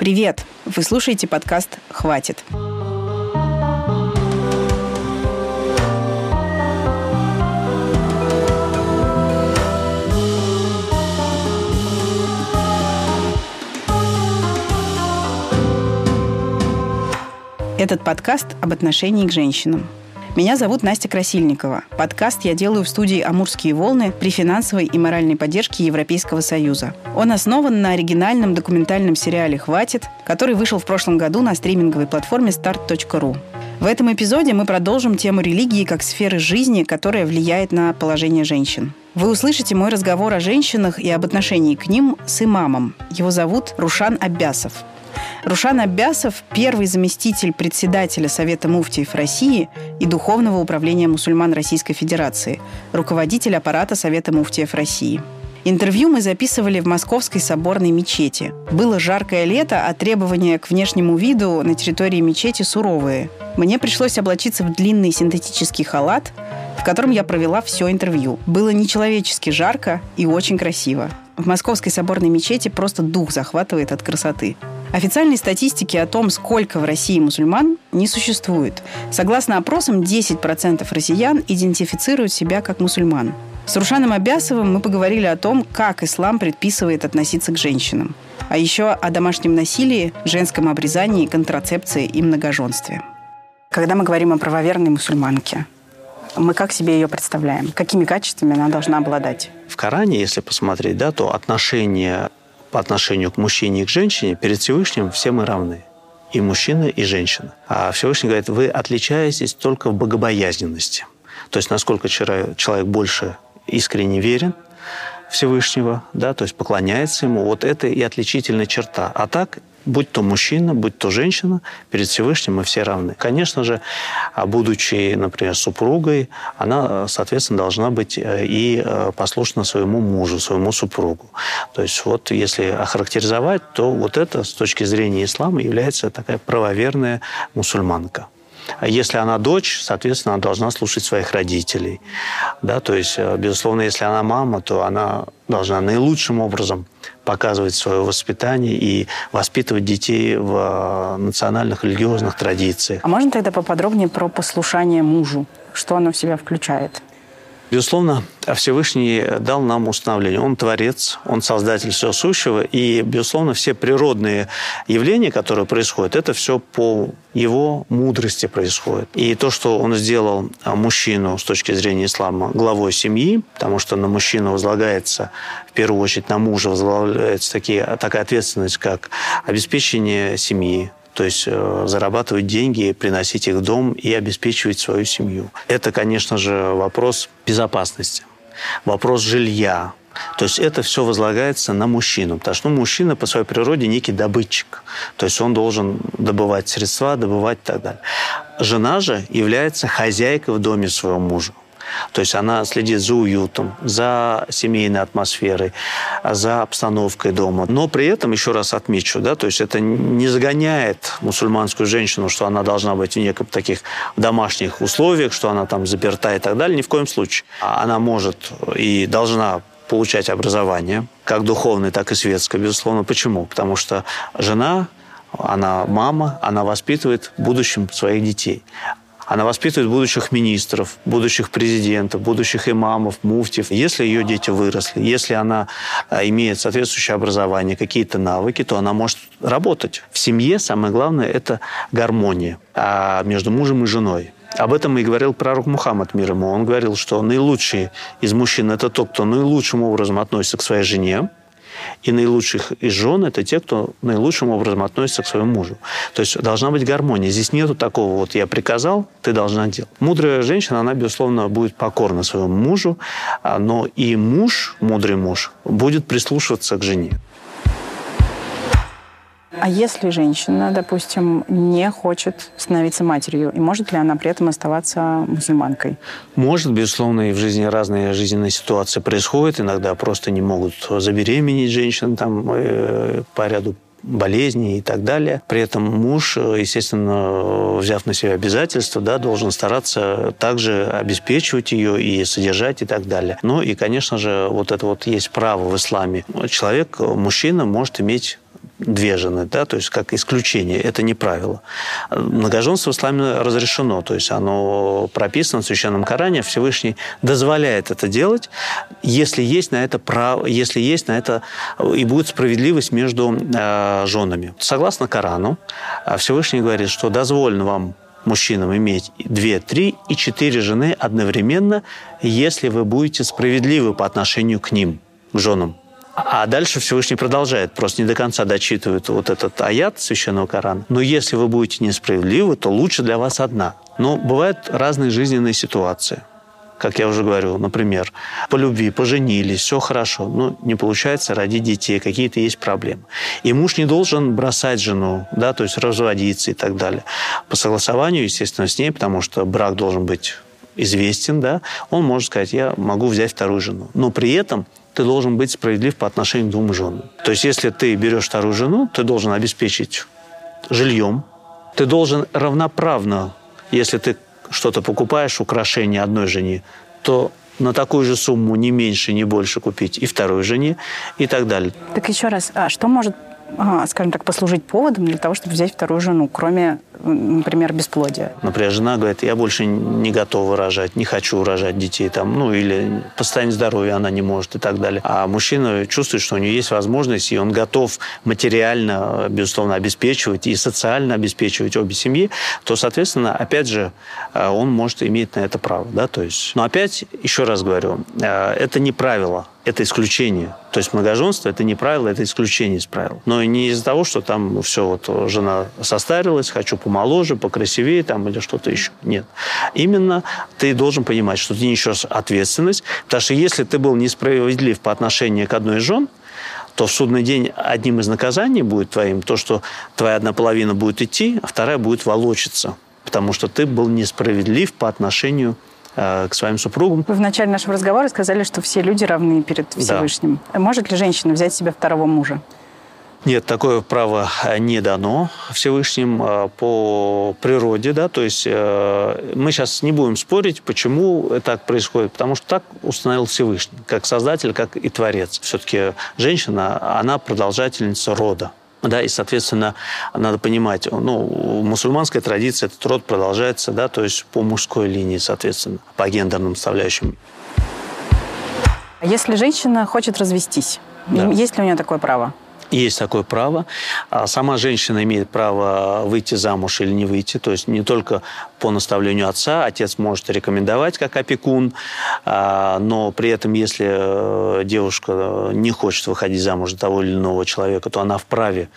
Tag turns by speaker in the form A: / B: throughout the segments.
A: Привет! Вы слушаете подкаст «Хватит». Этот подкаст об отношении к женщинам. Меня зовут Настя Красильникова. Подкаст я делаю в студии «Амурские волны» при финансовой и моральной поддержке Европейского Союза. Он основан на оригинальном документальном сериале «Хватит», который вышел в прошлом году на стриминговой платформе start.ru. В этом эпизоде мы продолжим тему религии как сферы жизни, которая влияет на положение женщин. Вы услышите мой разговор о женщинах и об отношении к ним с имамом. Его зовут Рушан Аббясов. Рушан Аббясов – первый заместитель председателя Совета муфтиев России и Духовного управления мусульман Российской Федерации, руководитель аппарата Совета муфтиев России. Интервью мы записывали в Московской соборной мечети. Было жаркое лето, а требования к внешнему виду на территории мечети суровые. Мне пришлось облачиться в длинный синтетический халат, в котором я провела все интервью. Было нечеловечески жарко и очень красиво. В Московской соборной мечети просто дух захватывает от красоты. Официальной статистики о том, сколько в России мусульман, не существует. Согласно опросам, 10% россиян идентифицируют себя как мусульман. С Рушаном Абясовым мы поговорили о том, как ислам предписывает относиться к женщинам. А еще о домашнем насилии, женском обрезании, контрацепции и многоженстве. Когда мы говорим о правоверной мусульманке, мы как себе ее представляем? Какими качествами она должна обладать?
B: В Коране, если посмотреть, да, то отношение по отношению к мужчине и к женщине, перед Всевышним все мы равны. И мужчина, и женщина. А Всевышний говорит, вы отличаетесь только в богобоязненности. То есть насколько человек больше искренне верен Всевышнего, да, то есть поклоняется ему, вот это и отличительная черта. А так будь то мужчина, будь то женщина, перед Всевышним мы все равны. Конечно же, а будучи, например, супругой, она, соответственно, должна быть э, и э, послушна своему мужу, своему супругу. То есть вот если охарактеризовать, то вот это с точки зрения ислама является такая правоверная мусульманка. Если она дочь, соответственно, она должна слушать своих родителей. Да, то есть, э, безусловно, если она мама, то она должна наилучшим образом показывать свое воспитание и воспитывать детей в э, национальных религиозных традициях.
A: А можно тогда поподробнее про послушание мужу? Что оно в себя включает?
B: Безусловно, Всевышний дал нам установление. Он творец, он создатель всего сущего, и, безусловно, все природные явления, которые происходят, это все по его мудрости происходит. И то, что он сделал мужчину с точки зрения ислама главой семьи, потому что на мужчину возлагается, в первую очередь на мужа возлагается такие, такая ответственность, как обеспечение семьи, то есть э, зарабатывать деньги, приносить их в дом и обеспечивать свою семью. Это, конечно же, вопрос безопасности, вопрос жилья, то есть это все возлагается на мужчину, потому что ну, мужчина по своей природе некий добытчик. То есть он должен добывать средства, добывать и так далее. Жена же является хозяйкой в доме своего мужа. То есть она следит за уютом, за семейной атмосферой, за обстановкой дома. Но при этом, еще раз отмечу, да, то есть это не загоняет мусульманскую женщину, что она должна быть в неком таких домашних условиях, что она там заперта и так далее. Ни в коем случае. Она может и должна получать образование, как духовное, так и светское, безусловно. Почему? Потому что жена она мама, она воспитывает в будущем своих детей. Она воспитывает будущих министров, будущих президентов, будущих имамов, муфтив. Если ее дети выросли, если она а, имеет соответствующее образование, какие-то навыки, то она может работать. В семье самое главное – это гармония а между мужем и женой. Об этом и говорил пророк Мухаммад, мир ему. Он говорил, что наилучший из мужчин – это тот, кто наилучшим образом относится к своей жене, и наилучших из жен – это те, кто наилучшим образом относится к своему мужу. То есть должна быть гармония. Здесь нету такого вот «я приказал, ты должна делать». Мудрая женщина, она, безусловно, будет покорна своему мужу, а, но и муж, мудрый муж, будет прислушиваться к жене.
A: А если женщина, допустим, не хочет становиться матерью, и может ли она при этом оставаться мусульманкой?
B: Может, безусловно, и в жизни разные жизненные ситуации происходят. Иногда просто не могут забеременеть женщин там, э, по ряду болезней и так далее. При этом муж, естественно, взяв на себя обязательства, да, должен стараться также обеспечивать ее и содержать и так далее. Ну и, конечно же, вот это вот есть право в исламе. Человек, мужчина может иметь две жены, да, то есть как исключение, это не правило. Многоженство в исламе разрешено, то есть оно прописано в Священном Коране, Всевышний дозволяет это делать, если есть на это право, если есть на это и будет справедливость между э, женами. Согласно Корану, э, Всевышний говорит, что дозволено вам мужчинам иметь две, три и четыре жены одновременно, если вы будете справедливы по отношению к ним, к женам. А дальше Всевышний продолжает, просто не до конца дочитывает вот этот аят Священного Корана. Но если вы будете несправедливы, то лучше для вас одна. Но бывают разные жизненные ситуации как я уже говорил, например, по любви, поженились, все хорошо, но не получается родить детей, какие-то есть проблемы. И муж не должен бросать жену, да, то есть разводиться и так далее. По согласованию, естественно, с ней, потому что брак должен быть известен, да, он может сказать, я могу взять вторую жену. Но при этом ты должен быть справедлив по отношению к двум женам. То есть, если ты берешь вторую жену, ты должен обеспечить жильем, ты должен равноправно, если ты что-то покупаешь, украшение одной жене, то на такую же сумму не меньше, не больше купить и второй жене и так далее.
A: Так еще раз, а что может скажем так, послужить поводом для того, чтобы взять вторую жену, кроме, например, бесплодия?
B: Например, жена говорит, я больше не готова рожать, не хочу рожать детей, там, ну, или по состоянию здоровья она не может и так далее. А мужчина чувствует, что у него есть возможность, и он готов материально, безусловно, обеспечивать и социально обеспечивать обе семьи, то, соответственно, опять же, э, он может иметь на это право, да, то есть... Но опять, еще раз говорю, э, это не правило, это исключение. То есть многоженство – это не правило, это исключение из правил. Но не из-за того, что там все, вот жена состарилась, хочу помоложе, покрасивее там, или что-то еще. Нет. Именно ты должен понимать, что ты несешь ответственность, потому что если ты был несправедлив по отношению к одной из жен, то в судный день одним из наказаний будет твоим то, что твоя одна половина будет идти, а вторая будет волочиться, потому что ты был несправедлив по отношению к своим супругам.
A: Вы в начале нашего разговора сказали, что все люди равны перед Всевышним. Да. Может ли женщина взять себе второго мужа?
B: Нет, такое право не дано Всевышним э, по природе, да, то есть э, мы сейчас не будем спорить, почему так происходит, потому что так установил Всевышний, как создатель, как и творец. Все-таки женщина, она продолжательница рода. Да, и, соответственно, надо понимать, ну, в мусульманской традиции этот род продолжается, да, то есть по мужской линии, соответственно, по гендерным составляющим.
A: Если женщина хочет развестись, да. есть ли у нее такое право?
B: Есть такое право. А сама женщина имеет право выйти замуж или не выйти. То есть не только по наставлению отца. Отец может рекомендовать как опекун. А, но при этом, если э, девушка не хочет выходить замуж за того или иного человека, то она вправе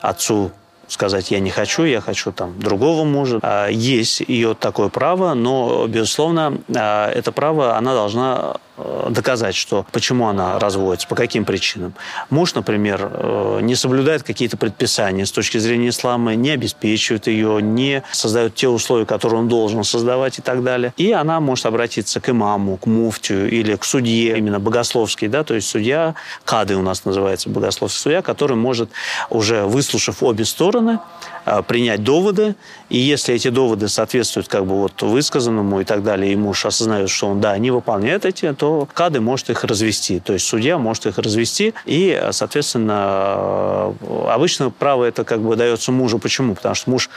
B: отцу сказать, я не хочу, я хочу там другого мужа. А, есть ее такое право, но, безусловно, это право она должна Э, доказать, что почему она разводится, по каким причинам. Муж, например, э, не соблюдает какие-то предписания с точки зрения ислама, не обеспечивает ее, не создает те условия, которые он должен создавать и так далее. И она может обратиться к имаму, к муфтию или к судье, именно богословский, да, то есть судья, кады у нас называется богословский судья, который может, уже выслушав обе стороны, э, принять доводы, и если эти доводы соответствуют как бы вот высказанному и так далее, и муж осознает, что он, да, не выполняет эти, то то КАДы может их развести. То есть судья может их развести, и, соответственно, обычно право это как бы дается мужу. Почему? Потому что муж,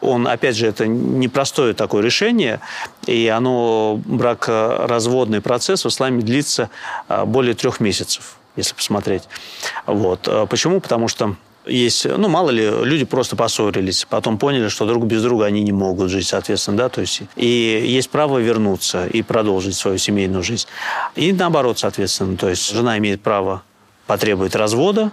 B: он, опять же, это непростое такое решение, и оно, бракоразводный процесс в исламе длится а, более трех месяцев, если посмотреть. Вот. А почему? Потому что есть, ну, мало ли, люди просто поссорились, потом поняли, что друг без друга они не могут жить, соответственно, да, то есть, и есть право вернуться и продолжить свою семейную жизнь. И наоборот, соответственно, то есть, жена имеет право потребовать развода,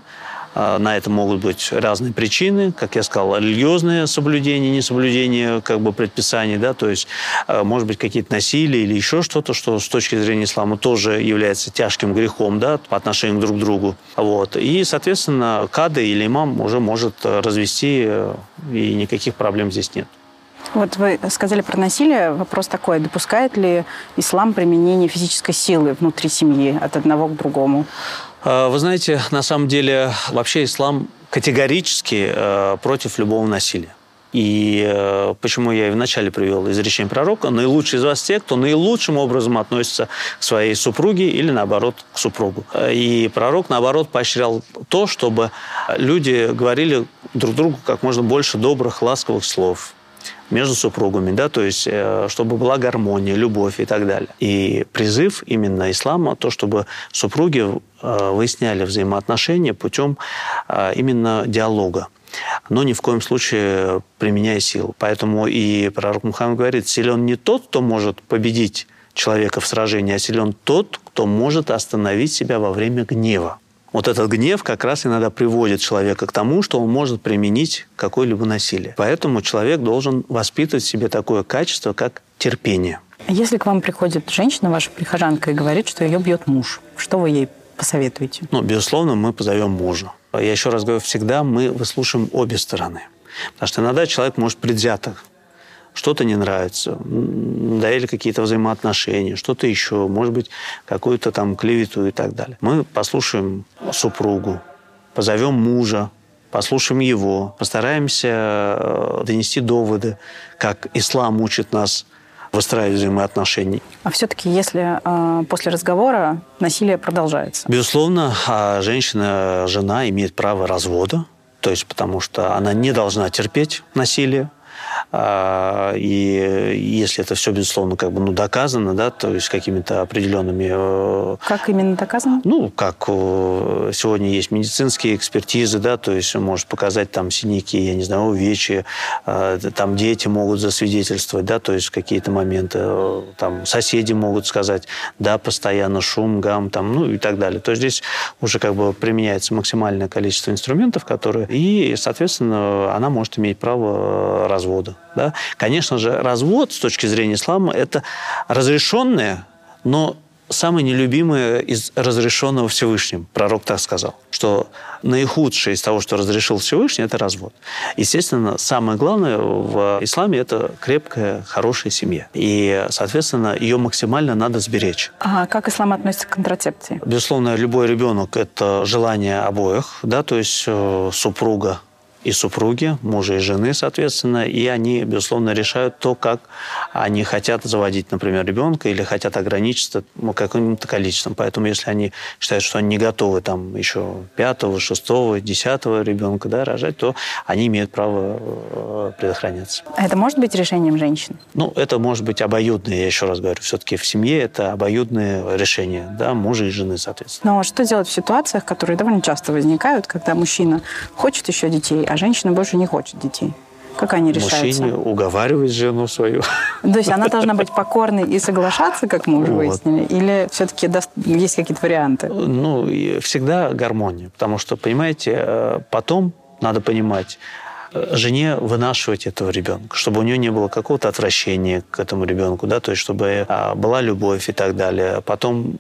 B: на это могут быть разные причины, как я сказал, религиозное соблюдение, несоблюдение как бы предписаний, да, то есть а, может быть какие-то насилия или еще что-то, что с точки зрения ислама тоже является тяжким грехом, да, по отношению друг к другу. Вот. И, соответственно, кады или имам уже может развести, э, и никаких проблем здесь нет.
A: Вот вы сказали про насилие. Вопрос такой. Допускает ли ислам применение физической силы внутри семьи от одного к другому?
B: А, вы знаете, на самом деле вообще ислам категорически э, против любого насилия. И э, почему я и вначале привел изречение пророка, наилучший из вас те, кто наилучшим образом относится к своей супруге или, наоборот, к супругу. И пророк, наоборот, поощрял то, чтобы люди говорили друг другу как можно больше добрых, ласковых слов, между супругами, да, то есть э, чтобы была гармония, любовь и так далее. И призыв именно ислама, то, чтобы супруги э, выясняли взаимоотношения путем э, именно диалога но ни в коем случае применяя силу. Поэтому и пророк Мухаммад говорит, силен не тот, кто может победить человека в сражении, а силен тот, кто может остановить себя во время гнева. Вот этот гнев как раз иногда приводит человека к тому, что он может применить какое-либо насилие. Поэтому человек должен воспитывать в себе такое качество, как терпение.
A: Если к вам приходит женщина, ваша прихожанка, и говорит, что ее бьет муж, что вы ей посоветуете?
B: Ну, безусловно, мы позовем мужа. Я еще раз говорю, всегда мы выслушаем обе стороны. Потому что иногда человек может предвзято что-то не нравится, или какие-то взаимоотношения, что-то еще, может быть, какую-то там клевету и так далее. Мы послушаем супругу, позовем мужа, послушаем его, постараемся э, донести доводы, как ислам учит нас выстраивать взаимоотношения.
A: А все-таки, если э, после разговора насилие продолжается?
B: Безусловно, а женщина, жена имеет право развода, то есть потому что она не должна терпеть насилие, и если это все, безусловно, как бы, ну, доказано, да, то есть какими-то определенными... Э,
A: как именно доказано?
B: Ну, как э, сегодня есть медицинские экспертизы, да, то есть может показать там синяки, я не знаю, увечья, э, там дети могут засвидетельствовать, да, то есть какие-то моменты, там соседи могут сказать, да, постоянно шум, гам, там, ну и так далее. То есть здесь уже как бы применяется максимальное количество инструментов, которые... И, соответственно, она может иметь право развода. Да? Конечно же, развод с точки зрения ислама – это разрешенное, но самое нелюбимое из разрешенного Всевышним. Пророк так сказал, что наихудшее из того, что разрешил Всевышний, это развод. Естественно, самое главное в исламе – это крепкая, хорошая семья. И, соответственно, ее максимально надо сберечь.
A: А как ислам относится к контрацепции?
B: Безусловно, любой ребенок – это желание обоих, да, то есть э, супруга и супруги, мужа и жены, соответственно, и они, безусловно, решают то, как они хотят заводить, например, ребенка или хотят ограничиться ну, каким-то количеством. Поэтому, если они считают, что они не готовы там еще пятого, шестого, десятого ребенка да, рожать, то они имеют право э, предохраняться.
A: А это может быть решением женщин?
B: Ну, это может быть обоюдное, я еще раз говорю. Все-таки в семье это обоюдное решение, да, мужа и жены, соответственно.
A: Но что делать в ситуациях, которые довольно часто возникают, когда мужчина хочет еще детей, а женщина больше не хочет детей. Как они решаются?
B: Мужчине уговаривать жену свою.
A: То есть она должна быть покорной и соглашаться, как мы уже вот. выяснили? Или все-таки есть какие-то варианты?
B: Ну, всегда гармония. Потому что, понимаете, э, потом надо понимать, э, жене вынашивать этого ребенка, чтобы у нее не было какого-то отвращения к этому ребенку, да, то есть чтобы а, была любовь и так далее. Потом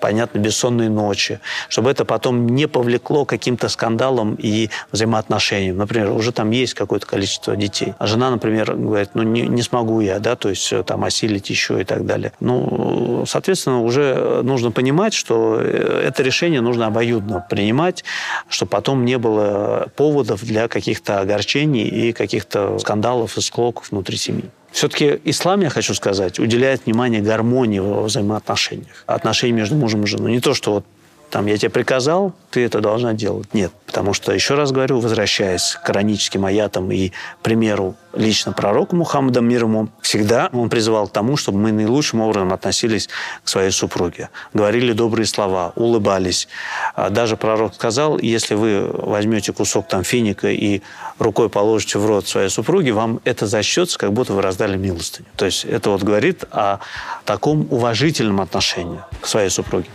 B: понятно, бессонные ночи, чтобы это потом не повлекло каким-то скандалом и взаимоотношениям. Например, уже там есть какое-то количество детей. А жена, например, говорит, ну не, не смогу я, да, то есть э, там осилить еще и так далее. Ну, соответственно, уже нужно понимать, что э, это решение нужно обоюдно принимать, чтобы потом не было поводов для каких-то огорчений и каких-то скандалов и склоков внутри семьи. Все-таки ислам, я хочу сказать, уделяет внимание гармонии во взаимоотношениях, отношениям между мужем и женой. Не то, что вот там я тебе приказал, ты это должна делать. Нет. Потому что, еще раз говорю, возвращаясь к кораническим аятам и примеру лично пророка Мухаммада мир ему, всегда он призывал к тому, чтобы мы наилучшим образом относились к своей супруге. Говорили добрые слова, улыбались. А даже пророк сказал, если вы возьмете кусок там финика и рукой положите в рот своей супруги, вам это зачтется, как будто вы раздали милостыню. То есть это вот говорит о таком уважительном отношении к своей супруге.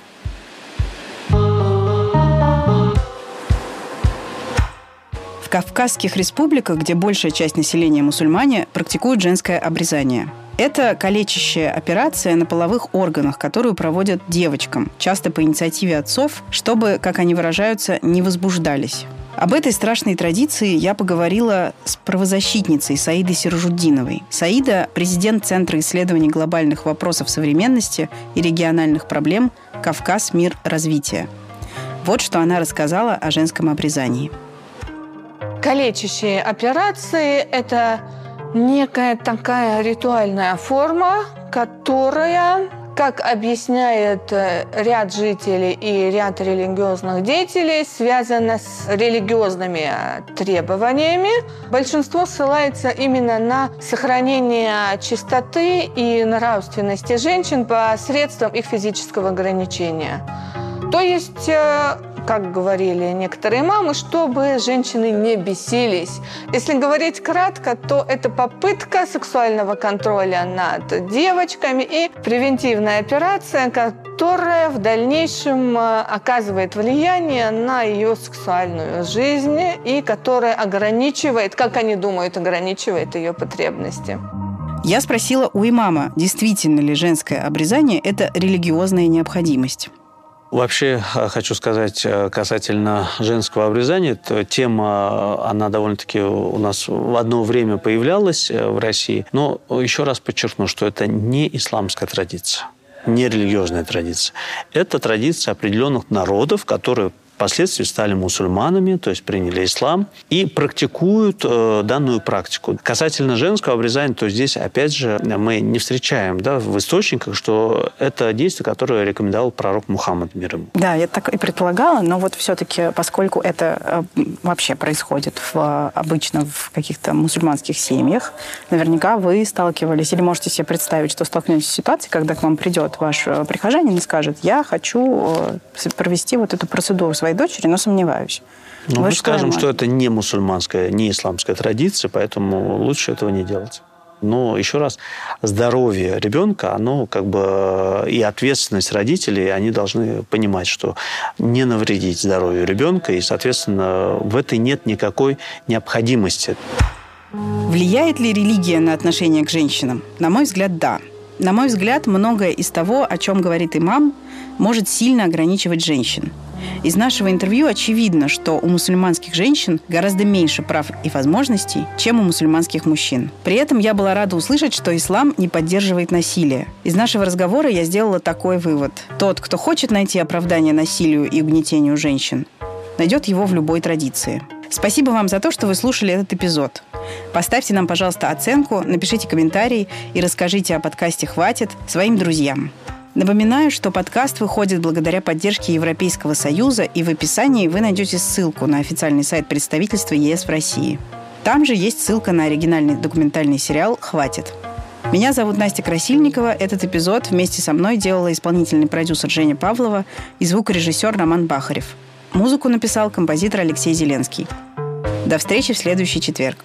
A: Кавказских республиках, где большая часть населения мусульмане, практикуют женское обрезание. Это калечащая операция на половых органах, которую проводят девочкам, часто по инициативе отцов, чтобы, как они выражаются, не возбуждались. Об этой страшной традиции я поговорила с правозащитницей Саидой Сержуддиновой. Саида – президент Центра исследований глобальных вопросов современности и региональных проблем «Кавказ. Мир. Развития». Вот что она рассказала о женском обрезании –
C: калечащие операции – это некая такая ритуальная форма, которая как объясняет э, ряд жителей и ряд религиозных деятелей, связано с религиозными э, требованиями. Большинство ссылается именно на сохранение чистоты и нравственности женщин посредством их физического ограничения. То есть э, как говорили некоторые мамы, чтобы женщины не бесились. Если говорить кратко, то это попытка сексуального контроля над девочками и превентивная операция, которая в дальнейшем э, оказывает влияние на ее сексуальную жизнь и которая ограничивает, как они думают, ограничивает ее потребности.
A: Я спросила у имама, действительно ли женское обрезание – это религиозная необходимость.
B: Вообще, э, хочу сказать э, касательно женского обрезания, то тема, э, она довольно-таки у нас в одно время появлялась в России. Но еще раз подчеркну, что это не исламская традиция не религиозная традиция. Это традиция определенных народов, которые впоследствии стали мусульманами, то есть приняли ислам, и практикуют э, данную практику. Касательно женского обрезания, то здесь, опять же, мы не встречаем да, в источниках, что это действие, которое рекомендовал пророк Мухаммад мир ему.
A: Да, я так и предполагала, но вот все-таки, поскольку это э, вообще происходит в, обычно в каких-то мусульманских семьях, наверняка вы сталкивались или можете себе представить, что столкнетесь с ситуацией, когда к вам придет ваш э, прихожанин и скажет, я хочу э, провести вот эту процедуру своей дочери, но сомневаюсь.
B: Ну, мы скажем, что это не мусульманская, не исламская традиция, поэтому лучше этого не делать. Но еще раз, здоровье ребенка, оно как бы и ответственность родителей, они должны понимать, что не навредить здоровью ребенка, и, соответственно, в этой нет никакой необходимости.
A: Влияет ли религия на отношение к женщинам? На мой взгляд, да. На мой взгляд, многое из того, о чем говорит имам, может сильно ограничивать женщин – из нашего интервью очевидно, что у мусульманских женщин гораздо меньше прав и возможностей, чем у мусульманских мужчин. При этом я была рада услышать, что ислам не поддерживает насилие. Из нашего разговора я сделала такой вывод. Тот, кто хочет найти оправдание насилию и угнетению женщин, найдет его в любой традиции. Спасибо вам за то, что вы слушали этот эпизод. Поставьте нам, пожалуйста, оценку, напишите комментарий и расскажите о подкасте «Хватит» своим друзьям. Напоминаю, что подкаст выходит благодаря поддержке Европейского Союза, и в описании вы найдете ссылку на официальный сайт представительства ЕС в России. Там же есть ссылка на оригинальный документальный сериал «Хватит». Меня зовут Настя Красильникова. Этот эпизод вместе со мной делала исполнительный продюсер Женя Павлова и звукорежиссер Роман Бахарев. Музыку написал композитор Алексей Зеленский. До встречи в следующий четверг.